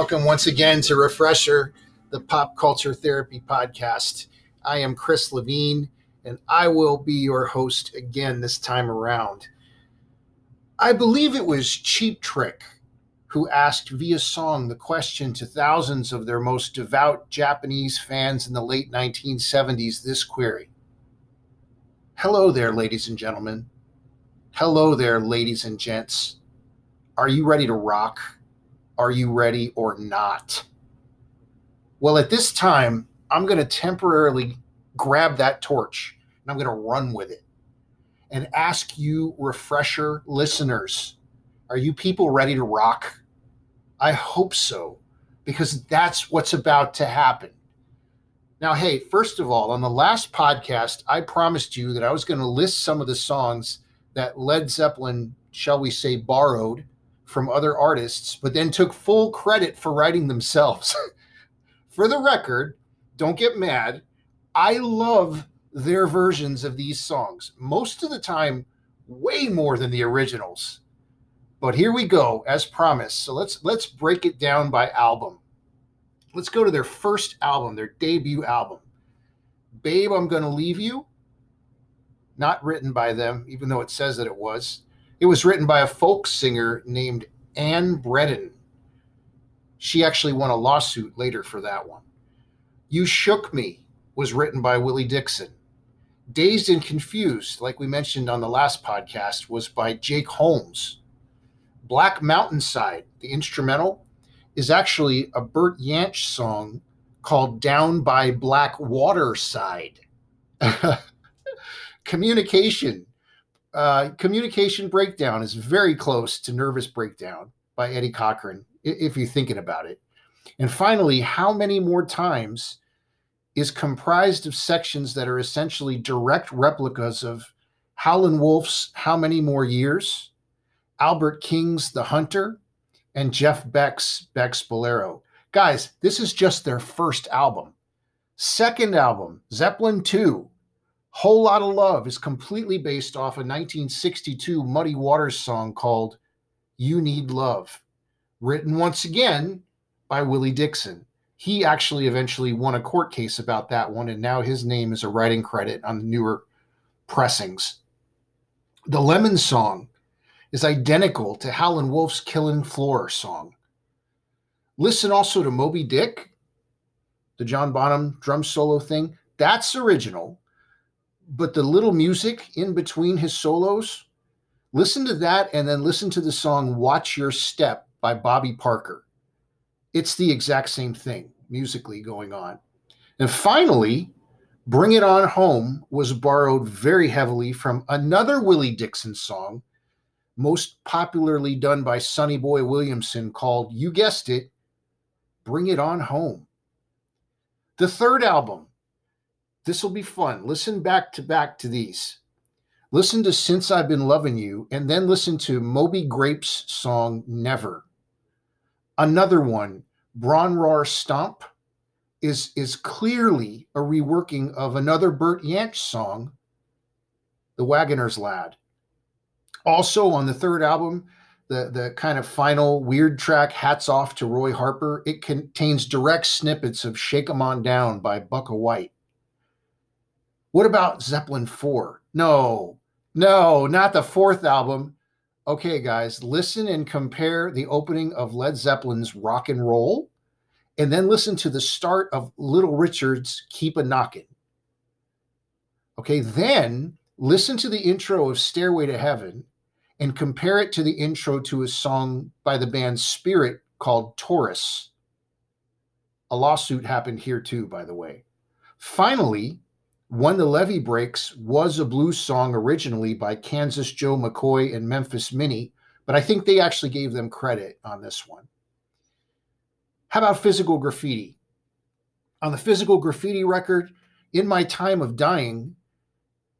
Welcome once again to Refresher, the Pop Culture Therapy Podcast. I am Chris Levine, and I will be your host again this time around. I believe it was Cheap Trick who asked via song the question to thousands of their most devout Japanese fans in the late 1970s this query Hello there, ladies and gentlemen. Hello there, ladies and gents. Are you ready to rock? Are you ready or not? Well, at this time, I'm going to temporarily grab that torch and I'm going to run with it and ask you, refresher listeners, are you people ready to rock? I hope so, because that's what's about to happen. Now, hey, first of all, on the last podcast, I promised you that I was going to list some of the songs that Led Zeppelin, shall we say, borrowed from other artists, but then took full credit for writing themselves. for the record, don't get mad. I love their versions of these songs, most of the time, way more than the originals. But here we go, as promised. So let's let's break it down by album. Let's go to their first album, their debut album. Babe, I'm Gonna Leave You. Not written by them, even though it says that it was. It was written by a folk singer named Anne Bredon. She actually won a lawsuit later for that one. You Shook Me was written by Willie Dixon. Dazed and Confused, like we mentioned on the last podcast, was by Jake Holmes. Black Mountainside, the instrumental, is actually a Bert Jansch song called Down by Black Water Side. Communication uh, communication breakdown is very close to nervous breakdown by Eddie Cochran, if you're thinking about it. And finally, how many more times is comprised of sections that are essentially direct replicas of Howlin' Wolf's How Many More Years, Albert King's The Hunter, and Jeff Beck's Beck's Bolero. Guys, this is just their first album. Second album, Zeppelin 2, Whole Lot of Love is completely based off a 1962 Muddy Waters song called You Need Love, written once again by Willie Dixon. He actually eventually won a court case about that one, and now his name is a writing credit on the newer pressings. The Lemon song is identical to Howlin' Wolf's Killin' Floor song. Listen also to Moby Dick, the John Bonham drum solo thing. That's original but the little music in between his solos, listen to that and then listen to the song Watch Your Step by Bobby Parker. It's the exact same thing musically going on. And finally, Bring It On Home was borrowed very heavily from another Willie Dixon song, most popularly done by Sonny Boy Williamson, called, you guessed it, Bring It On Home. The third album, this will be fun. Listen back to back to these. Listen to Since I've Been Loving You, and then listen to Moby Grape's song Never. Another one, Bron-Y-Aur Stomp, is, is clearly a reworking of another Bert Jansch song, The Wagoner's Lad. Also on the third album, the, the kind of final weird track, Hats Off to Roy Harper, it contains direct snippets of Shake 'em On Down by Bukka White. What about Zeppelin 4? No, no, not the fourth album. Okay, guys, listen and compare the opening of Led Zeppelin's Rock and Roll, and then listen to the start of Little Richard's Keep a Knockin'. Okay, then listen to the intro of Stairway to Heaven and compare it to the intro to a song by the band Spirit called Taurus. A lawsuit happened here too, by the way. Finally, when the Levee Breaks was a blues song originally by Kansas Joe McCoy and Memphis Minnie, but I think they actually gave them credit on this one. How about physical graffiti? On the physical graffiti record, In My Time of Dying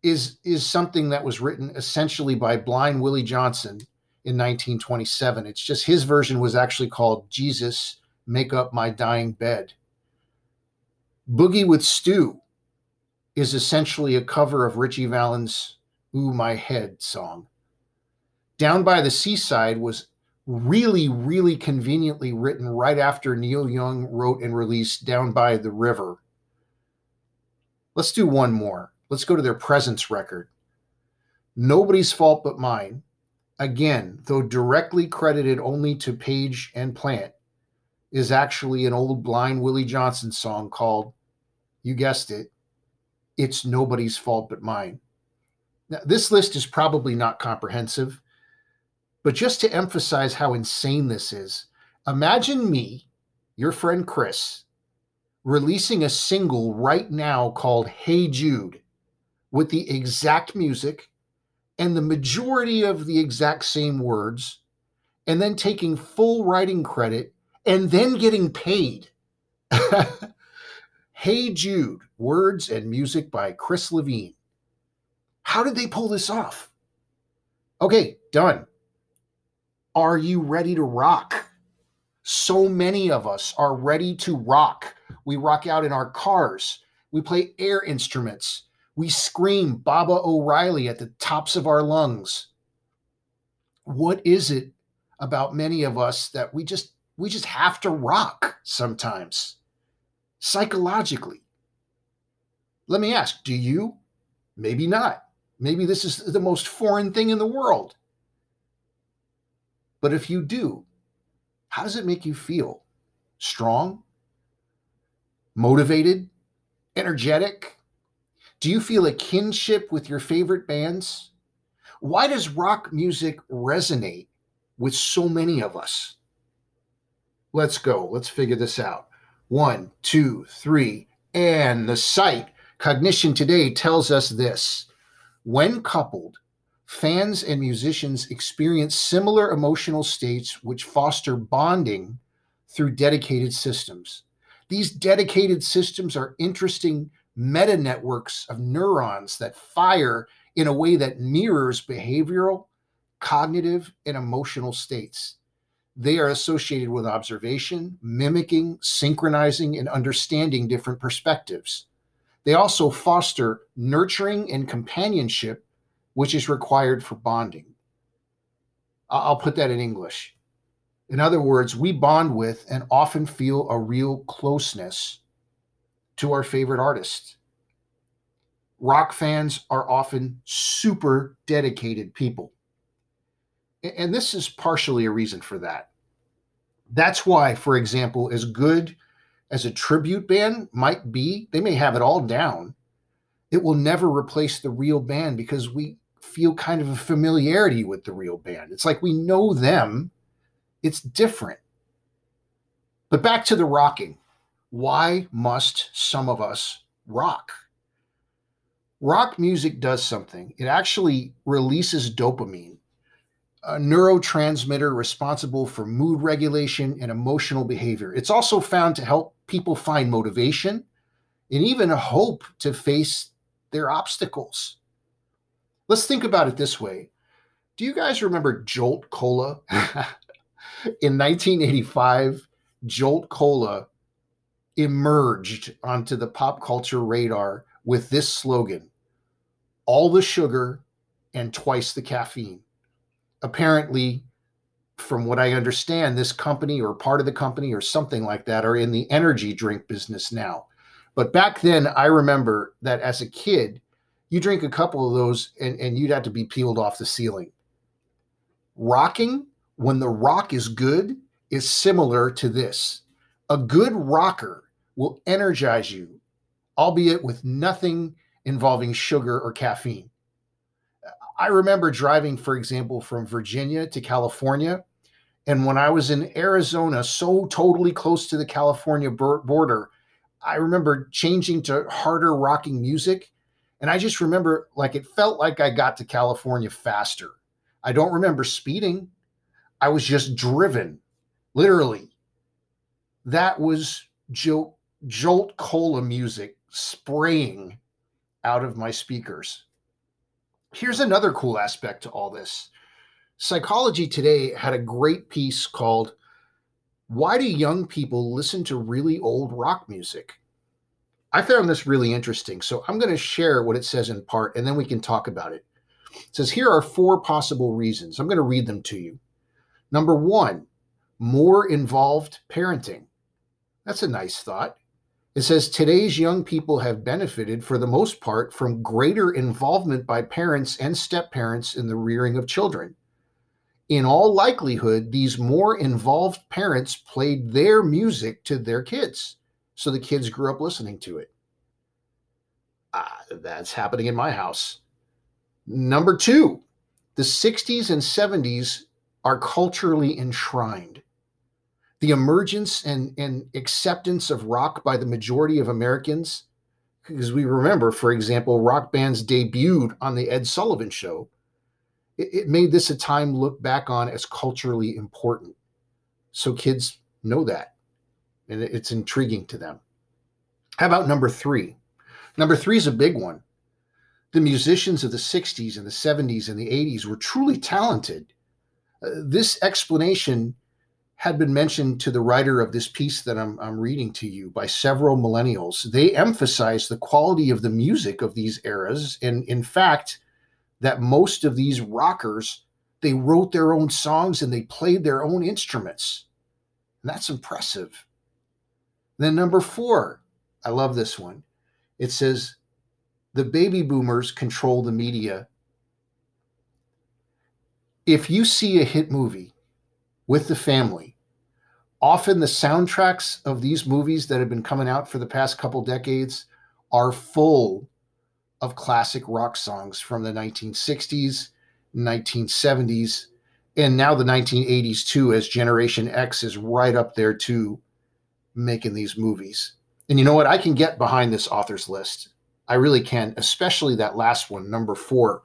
is, is something that was written essentially by Blind Willie Johnson in 1927. It's just his version was actually called Jesus Make Up My Dying Bed. Boogie with Stu is essentially a cover of Ritchie Valens' Ooh My Head song. Down by the Seaside was really, really conveniently written right after Neil Young wrote and released Down by the River. Let's do one more. Let's go to their presence record. Nobody's Fault But Mine. Again, though directly credited only to Page and Plant, is actually an old blind Willie Johnson song called, you guessed it, It's Nobody's Fault But Mine. Now, this list is probably not comprehensive, but just to emphasize how insane this is, imagine me, your friend Chris, releasing a single right now called Hey Jude with the exact music and the majority of the exact same words, and then taking full writing credit and then getting paid. hey Jude, words and music by Chris Levine. How did they pull this off? Okay, done. Are you ready to rock? So many of us are ready to rock. We rock out in our cars. We play air instruments. We scream Baba O'Riley at the tops of our lungs. What is it about many of us that we just we just have to rock sometimes psychologically? Let me ask, do you? Maybe not. Maybe this is the most foreign thing in the world. But if you do, how does it make you feel? Strong? Motivated? Energetic? Do you feel a kinship with your favorite bands? Why does rock music resonate with so many of us? Let's go. Let's figure this out. One, two, three, and the site Cognition Today tells us this when coupled, fans and musicians experience similar emotional states which foster bonding through dedicated systems. These dedicated systems are interesting meta networks of neurons that fire in a way that mirrors behavioral, cognitive, and emotional states. They are associated with observation, mimicking, synchronizing, and understanding different perspectives. They also foster nurturing and companionship, which is required for bonding. I'll put that in English. In other words, we bond with and often feel a real closeness to our favorite artists. Rock fans are often super dedicated people. And this is partially a reason for that. That's why, for example, as good as a tribute band might be, they may have it all down. It will never replace the real band because we feel kind of a familiarity with the real band. It's like we know them, it's different. But back to the rocking. Why must some of us rock? Rock music does something. It actually releases dopamine, a neurotransmitter responsible for mood regulation and emotional behavior. It's also found to help people find motivation and even hope to face their obstacles. Let's think about it this way. Do you guys remember Jolt Cola? In 1985, Jolt Cola emerged onto the pop culture radar with this slogan all the sugar and twice the caffeine. Apparently, from what I understand, this company or part of the company or something like that are in the energy drink business now. But back then, I remember that as a kid, you drink a couple of those and, and you'd have to be peeled off the ceiling. Rocking, when the rock is good, is similar to this. A good rocker will energize you, albeit with nothing involving sugar or caffeine. I remember driving, for example, from Virginia to California and when I was in Arizona, so totally close to the California border, I remember changing to harder rocking music. And I just remember like it felt like I got to California faster. I don't remember speeding. I was just driven, literally. That was Jolt, Cola music spraying out of my speakers. Here's another cool aspect to all this Psychology Today had a great piece called Why Do Young People Listen to Really Old Rock Music? I found this really interesting. So I'm going to share what it says in part and then we can talk about it. It says here are four possible reasons. I'm going to read them to you. Number one, more involved parenting. That's a nice thought. It says today's young people have benefited, for the most part, from greater involvement by parents and step parents in the rearing of children. In all likelihood, these more involved parents played their music to their kids. So the kids grew up listening to it. Ah, that's happening in my house. Number two, the 60s and 70s are culturally enshrined the emergence and, and acceptance of rock by the majority of Americans, because we remember, for example, rock bands debuted on the Ed Sullivan Show, it, it made this a time look back on as culturally important. So kids know that, and it's intriguing to them. How about number three? Number three is a big one. The musicians of the 60s and the 70s and the 80s were truly talented. Uh, this explanation had been mentioned to the writer of this piece that I'm, I'm reading to you by several millennials. They emphasize the quality of the music of these eras. And in fact, that most of these rockers, they wrote their own songs and they played their own instruments. And that's impressive. then number four, I love this one. It says, the baby boomers control the media. If you see a hit movie with the family, often the soundtracks of these movies that have been coming out for the past couple decades are full of classic rock songs from the 1960s, 1970s, and now the 1980s too, as Generation X is right up there too, making these movies. And you know what? I can get behind this author's list. I really can, especially that last one, number four.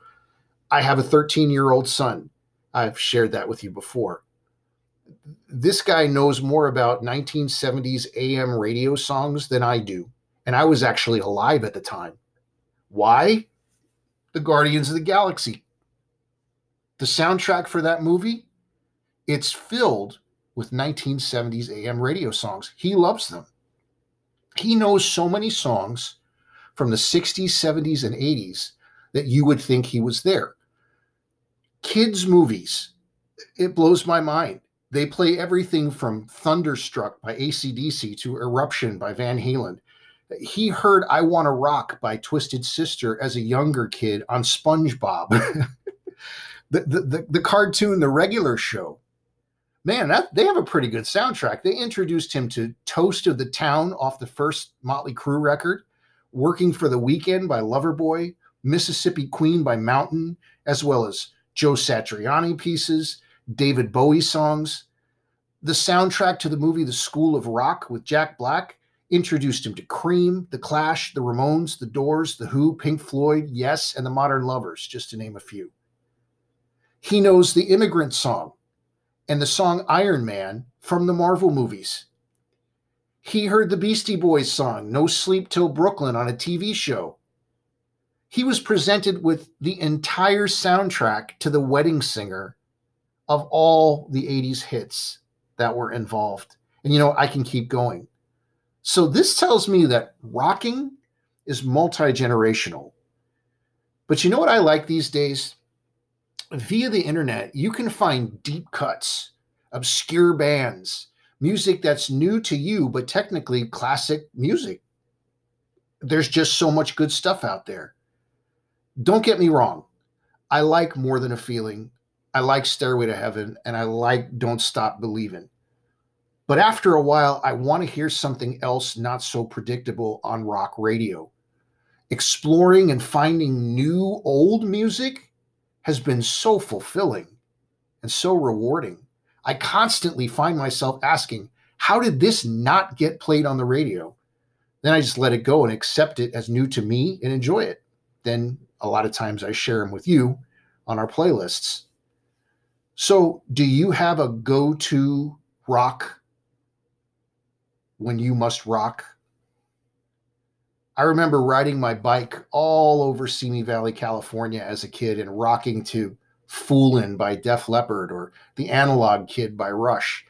I have a 13 year old son. I've shared that with you before this guy knows more about 1970s AM radio songs than I do. And I was actually alive at the time. Why? The Guardians of the Galaxy. The soundtrack for that movie, it's filled with 1970s AM radio songs. He loves them. He knows so many songs from the 60s, 70s, and 80s that you would think he was there. Kids' movies, it blows my mind. They play everything from Thunderstruck by ACDC to Eruption by Van Halen. He heard I Want to Rock by Twisted Sister as a younger kid on SpongeBob. the, the, the, the cartoon, The Regular Show. Man, that, they have a pretty good soundtrack. They introduced him to Toast of the Town off the first Motley Crue record, Working for the Weekend by Loverboy, Mississippi Queen by Mountain, as well as Joe Satriani pieces, David Bowie songs. The soundtrack to the movie The School of Rock with Jack Black introduced him to Cream, The Clash, The Ramones, The Doors, The Who, Pink Floyd, Yes, and The Modern Lovers, just to name a few. He knows the Immigrant Song and the song Iron Man from the Marvel movies. He heard the Beastie Boys song No Sleep Till Brooklyn on a TV show. He was presented with the entire soundtrack to The Wedding Singer of all the 80s hits that were involved. And you know, I can keep going. So this tells me that rocking is multi generational. But you know what I like these days? Via the internet, you can find deep cuts, obscure bands, music that's new to you, but technically classic music. There's just so much good stuff out there. Don't get me wrong. I like more than a feeling. I like Stairway to Heaven and I like Don't Stop Believing. But after a while, I want to hear something else not so predictable on rock radio. Exploring and finding new old music has been so fulfilling and so rewarding. I constantly find myself asking, how did this not get played on the radio? Then I just let it go and accept it as new to me and enjoy it. Then a lot of times I share them with you on our playlists. So, do you have a go to rock when you must rock? I remember riding my bike all over Simi Valley, California as a kid and rocking to Foolin' by Def Leppard or The Analog Kid by Rush.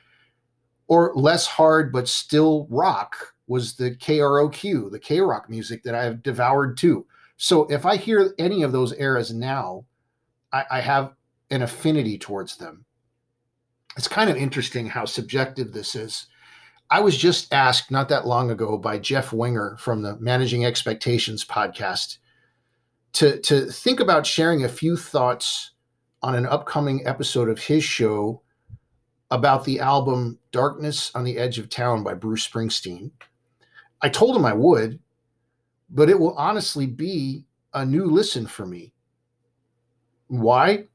Or less hard but still rock was the KROQ, the K rock music that I have devoured too. So if I hear any of those eras now, I, I have an affinity towards them. it's kind of interesting how subjective this is. I was just asked not that long ago by Jeff Winger from the Managing Expectations podcast to, to think about sharing a few thoughts on an upcoming episode of his show about the album Darkness on the Edge of Town by Bruce Springsteen. I told him I would, but it will honestly be a new listen for me. Why?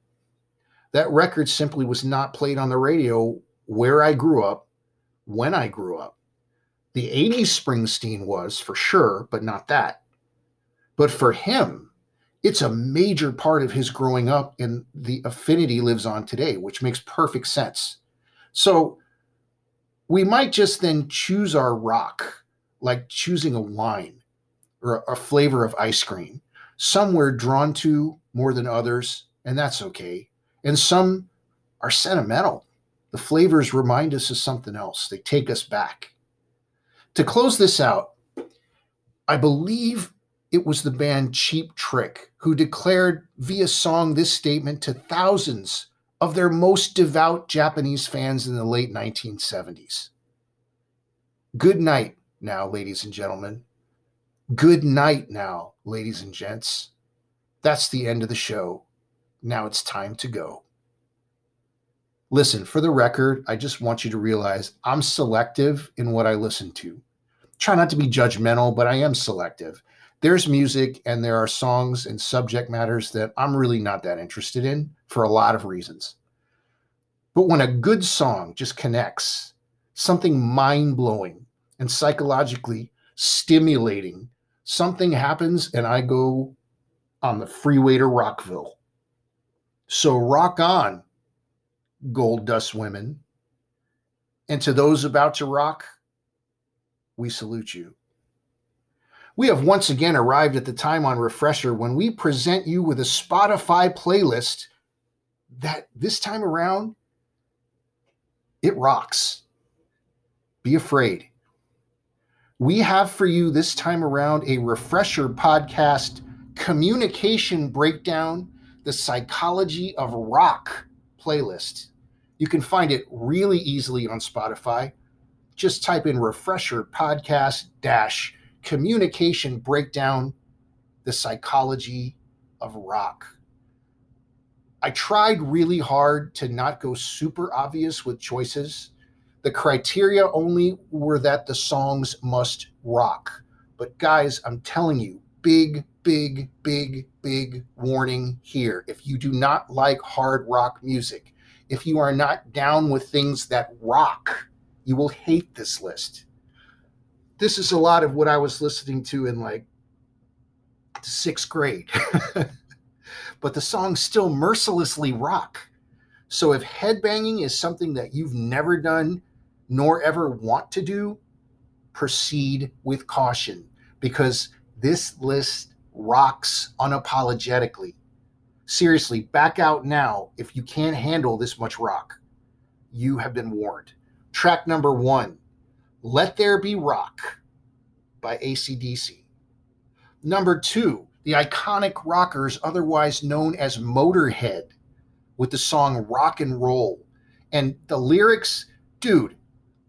That record simply was not played on the radio where I grew up, when I grew up. The 80s Springsteen was for sure, but not that. But for him, it's a major part of his growing up, and the affinity lives on today, which makes perfect sense. So we might just then choose our rock, like choosing a wine or a flavor of ice cream. Some we're drawn to more than others, and that's okay. And some are sentimental. The flavors remind us of something else, they take us back. To close this out, I believe it was the band Cheap Trick who declared via song this statement to thousands of their most devout Japanese fans in the late 1970s. Good night now, ladies and gentlemen. Good night now, ladies and gents. That's the end of the show. Now it's time to go. Listen, for the record, I just want you to realize I'm selective in what I listen to. Try not to be judgmental, but I am selective. There's music and there are songs and subject matters that I'm really not that interested in for a lot of reasons. But when a good song just connects, something mind blowing and psychologically stimulating, something happens and I go on the freeway to Rockville. So rock on, gold dust women. And to those about to rock, we salute you. We have once again arrived at the time on Refresher when we present you with a Spotify playlist that this time around, it rocks. Be afraid. We have for you this time around a Refresher podcast communication breakdown the Psychology of Rock playlist. You can find it really easily on Spotify. Just type in refresher podcast dash communication breakdown, the psychology of rock. I tried really hard to not go super obvious with choices. The criteria only were that the songs must rock. But guys, I'm telling you, big, big, big, big warning here. If you do not like hard rock music, if you are not down with things that rock, you will hate this list. This is a lot of what I was listening to in like sixth grade. but the songs still mercilessly rock. So if headbanging is something that you've never done nor ever want to do, proceed with caution because this list rocks unapologetically. Seriously, back out now if you can't handle this much rock. You have been warned. Track number one Let There Be Rock by ACDC. Number two, the iconic rockers, otherwise known as Motorhead, with the song Rock and Roll. And the lyrics, dude,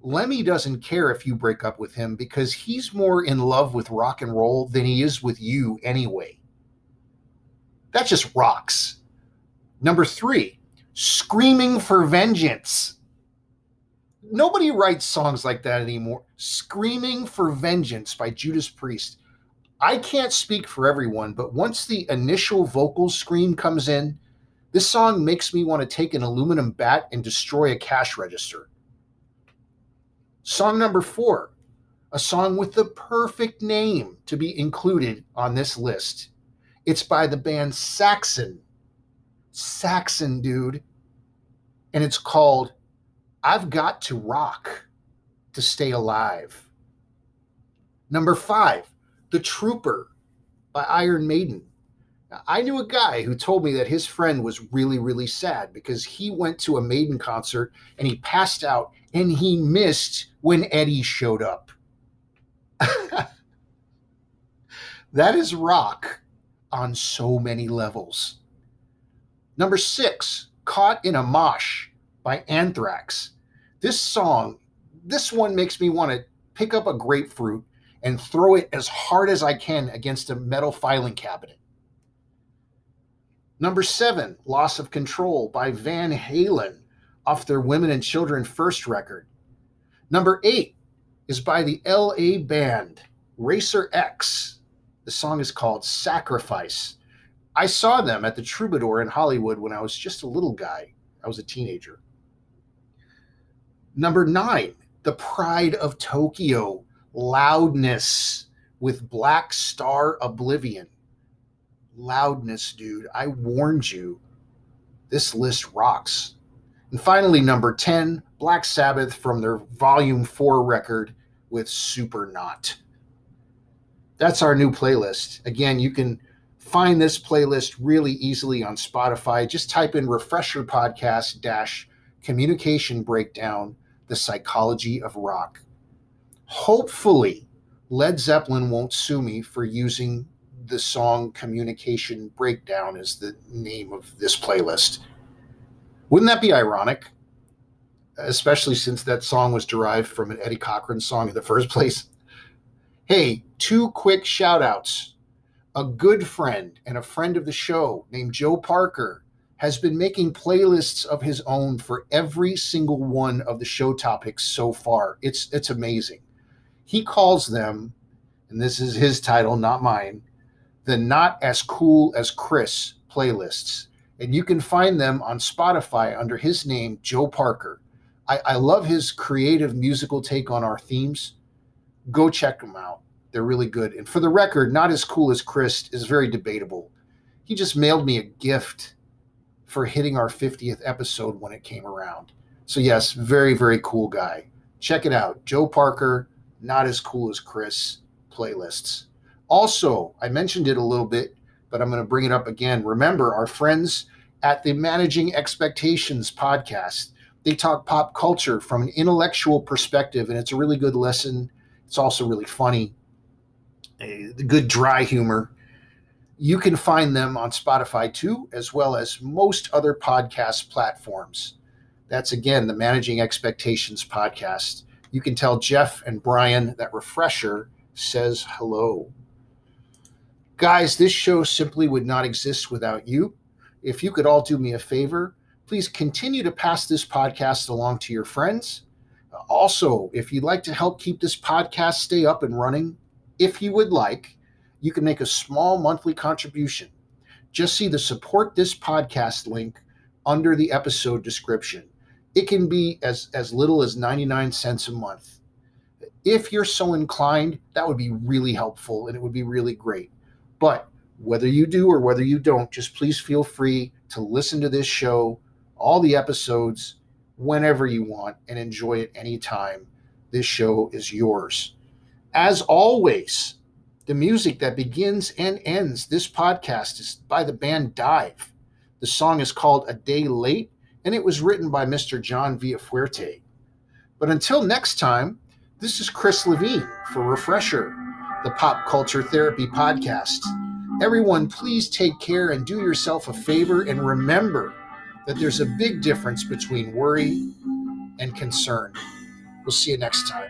Lemmy doesn't care if you break up with him because he's more in love with rock and roll than he is with you anyway. That just rocks. Number three, Screaming for Vengeance. Nobody writes songs like that anymore. Screaming for Vengeance by Judas Priest. I can't speak for everyone, but once the initial vocal scream comes in, this song makes me want to take an aluminum bat and destroy a cash register. Song number four, a song with the perfect name to be included on this list. It's by the band Saxon. Saxon, dude. And it's called I've Got to Rock to Stay Alive. Number five, The Trooper by Iron Maiden. Now, I knew a guy who told me that his friend was really, really sad because he went to a Maiden concert and he passed out and he missed when Eddie showed up. that is rock on so many levels. Number six, Caught in a Mosh by Anthrax. This song, this one makes me want to pick up a grapefruit and throw it as hard as I can against a metal filing cabinet. Number seven, Loss of Control by Van Halen off their Women and Children First record. Number eight is by the LA band Racer X. The song is called Sacrifice. I saw them at the Troubadour in Hollywood when I was just a little guy. I was a teenager. Number nine, The Pride of Tokyo, Loudness with Black Star Oblivion. Loudness, dude. I warned you. This list rocks. And finally, number 10, Black Sabbath from their Volume 4 record with Supernaut. That's our new playlist. Again, you can find this playlist really easily on Spotify. Just type in Refresher Podcast dash Communication Breakdown, The Psychology of Rock. Hopefully, Led Zeppelin won't sue me for using the song Communication Breakdown as the name of this playlist. Wouldn't that be ironic? Especially since that song was derived from an Eddie Cochran song in the first place. Hey, two quick shout outs a good friend and a friend of the show named Joe Parker has been making playlists of his own for every single one of the show topics so far. It's it's amazing. He calls them, and this is his title, not mine, the Not As Cool as Chris playlists. And you can find them on Spotify under his name, Joe Parker. I, I love his creative musical take on our themes. Go check them out. They're really good. And for the record, not as cool as Chris is very debatable. He just mailed me a gift for hitting our 50th episode when it came around. So, yes, very, very cool guy. Check it out. Joe Parker, not as cool as Chris playlists. Also, I mentioned it a little bit, but I'm going to bring it up again. Remember, our friends at the Managing Expectations podcast, they talk pop culture from an intellectual perspective, and it's a really good lesson. It's also really funny a good dry humor. You can find them on Spotify too, as well as most other podcast platforms. That's again the Managing Expectations podcast. You can tell Jeff and Brian that Refresher says hello. Guys, this show simply would not exist without you. If you could all do me a favor, please continue to pass this podcast along to your friends. Also, if you'd like to help keep this podcast stay up and running, if you would like, you can make a small monthly contribution. Just see the support this podcast link under the episode description. It can be as, as little as 99 cents a month. If you're so inclined, that would be really helpful and it would be really great. But whether you do or whether you don't, just please feel free to listen to this show, all the episodes, whenever you want, and enjoy it anytime. This show is yours. As always, the music that begins and ends this podcast is by the band Dive. The song is called A Day Late, and it was written by Mr. John Villafuerte. But until next time, this is Chris Levine for Refresher, the Pop Culture Therapy Podcast. Everyone, please take care and do yourself a favor and remember that there's a big difference between worry and concern. We'll see you next time.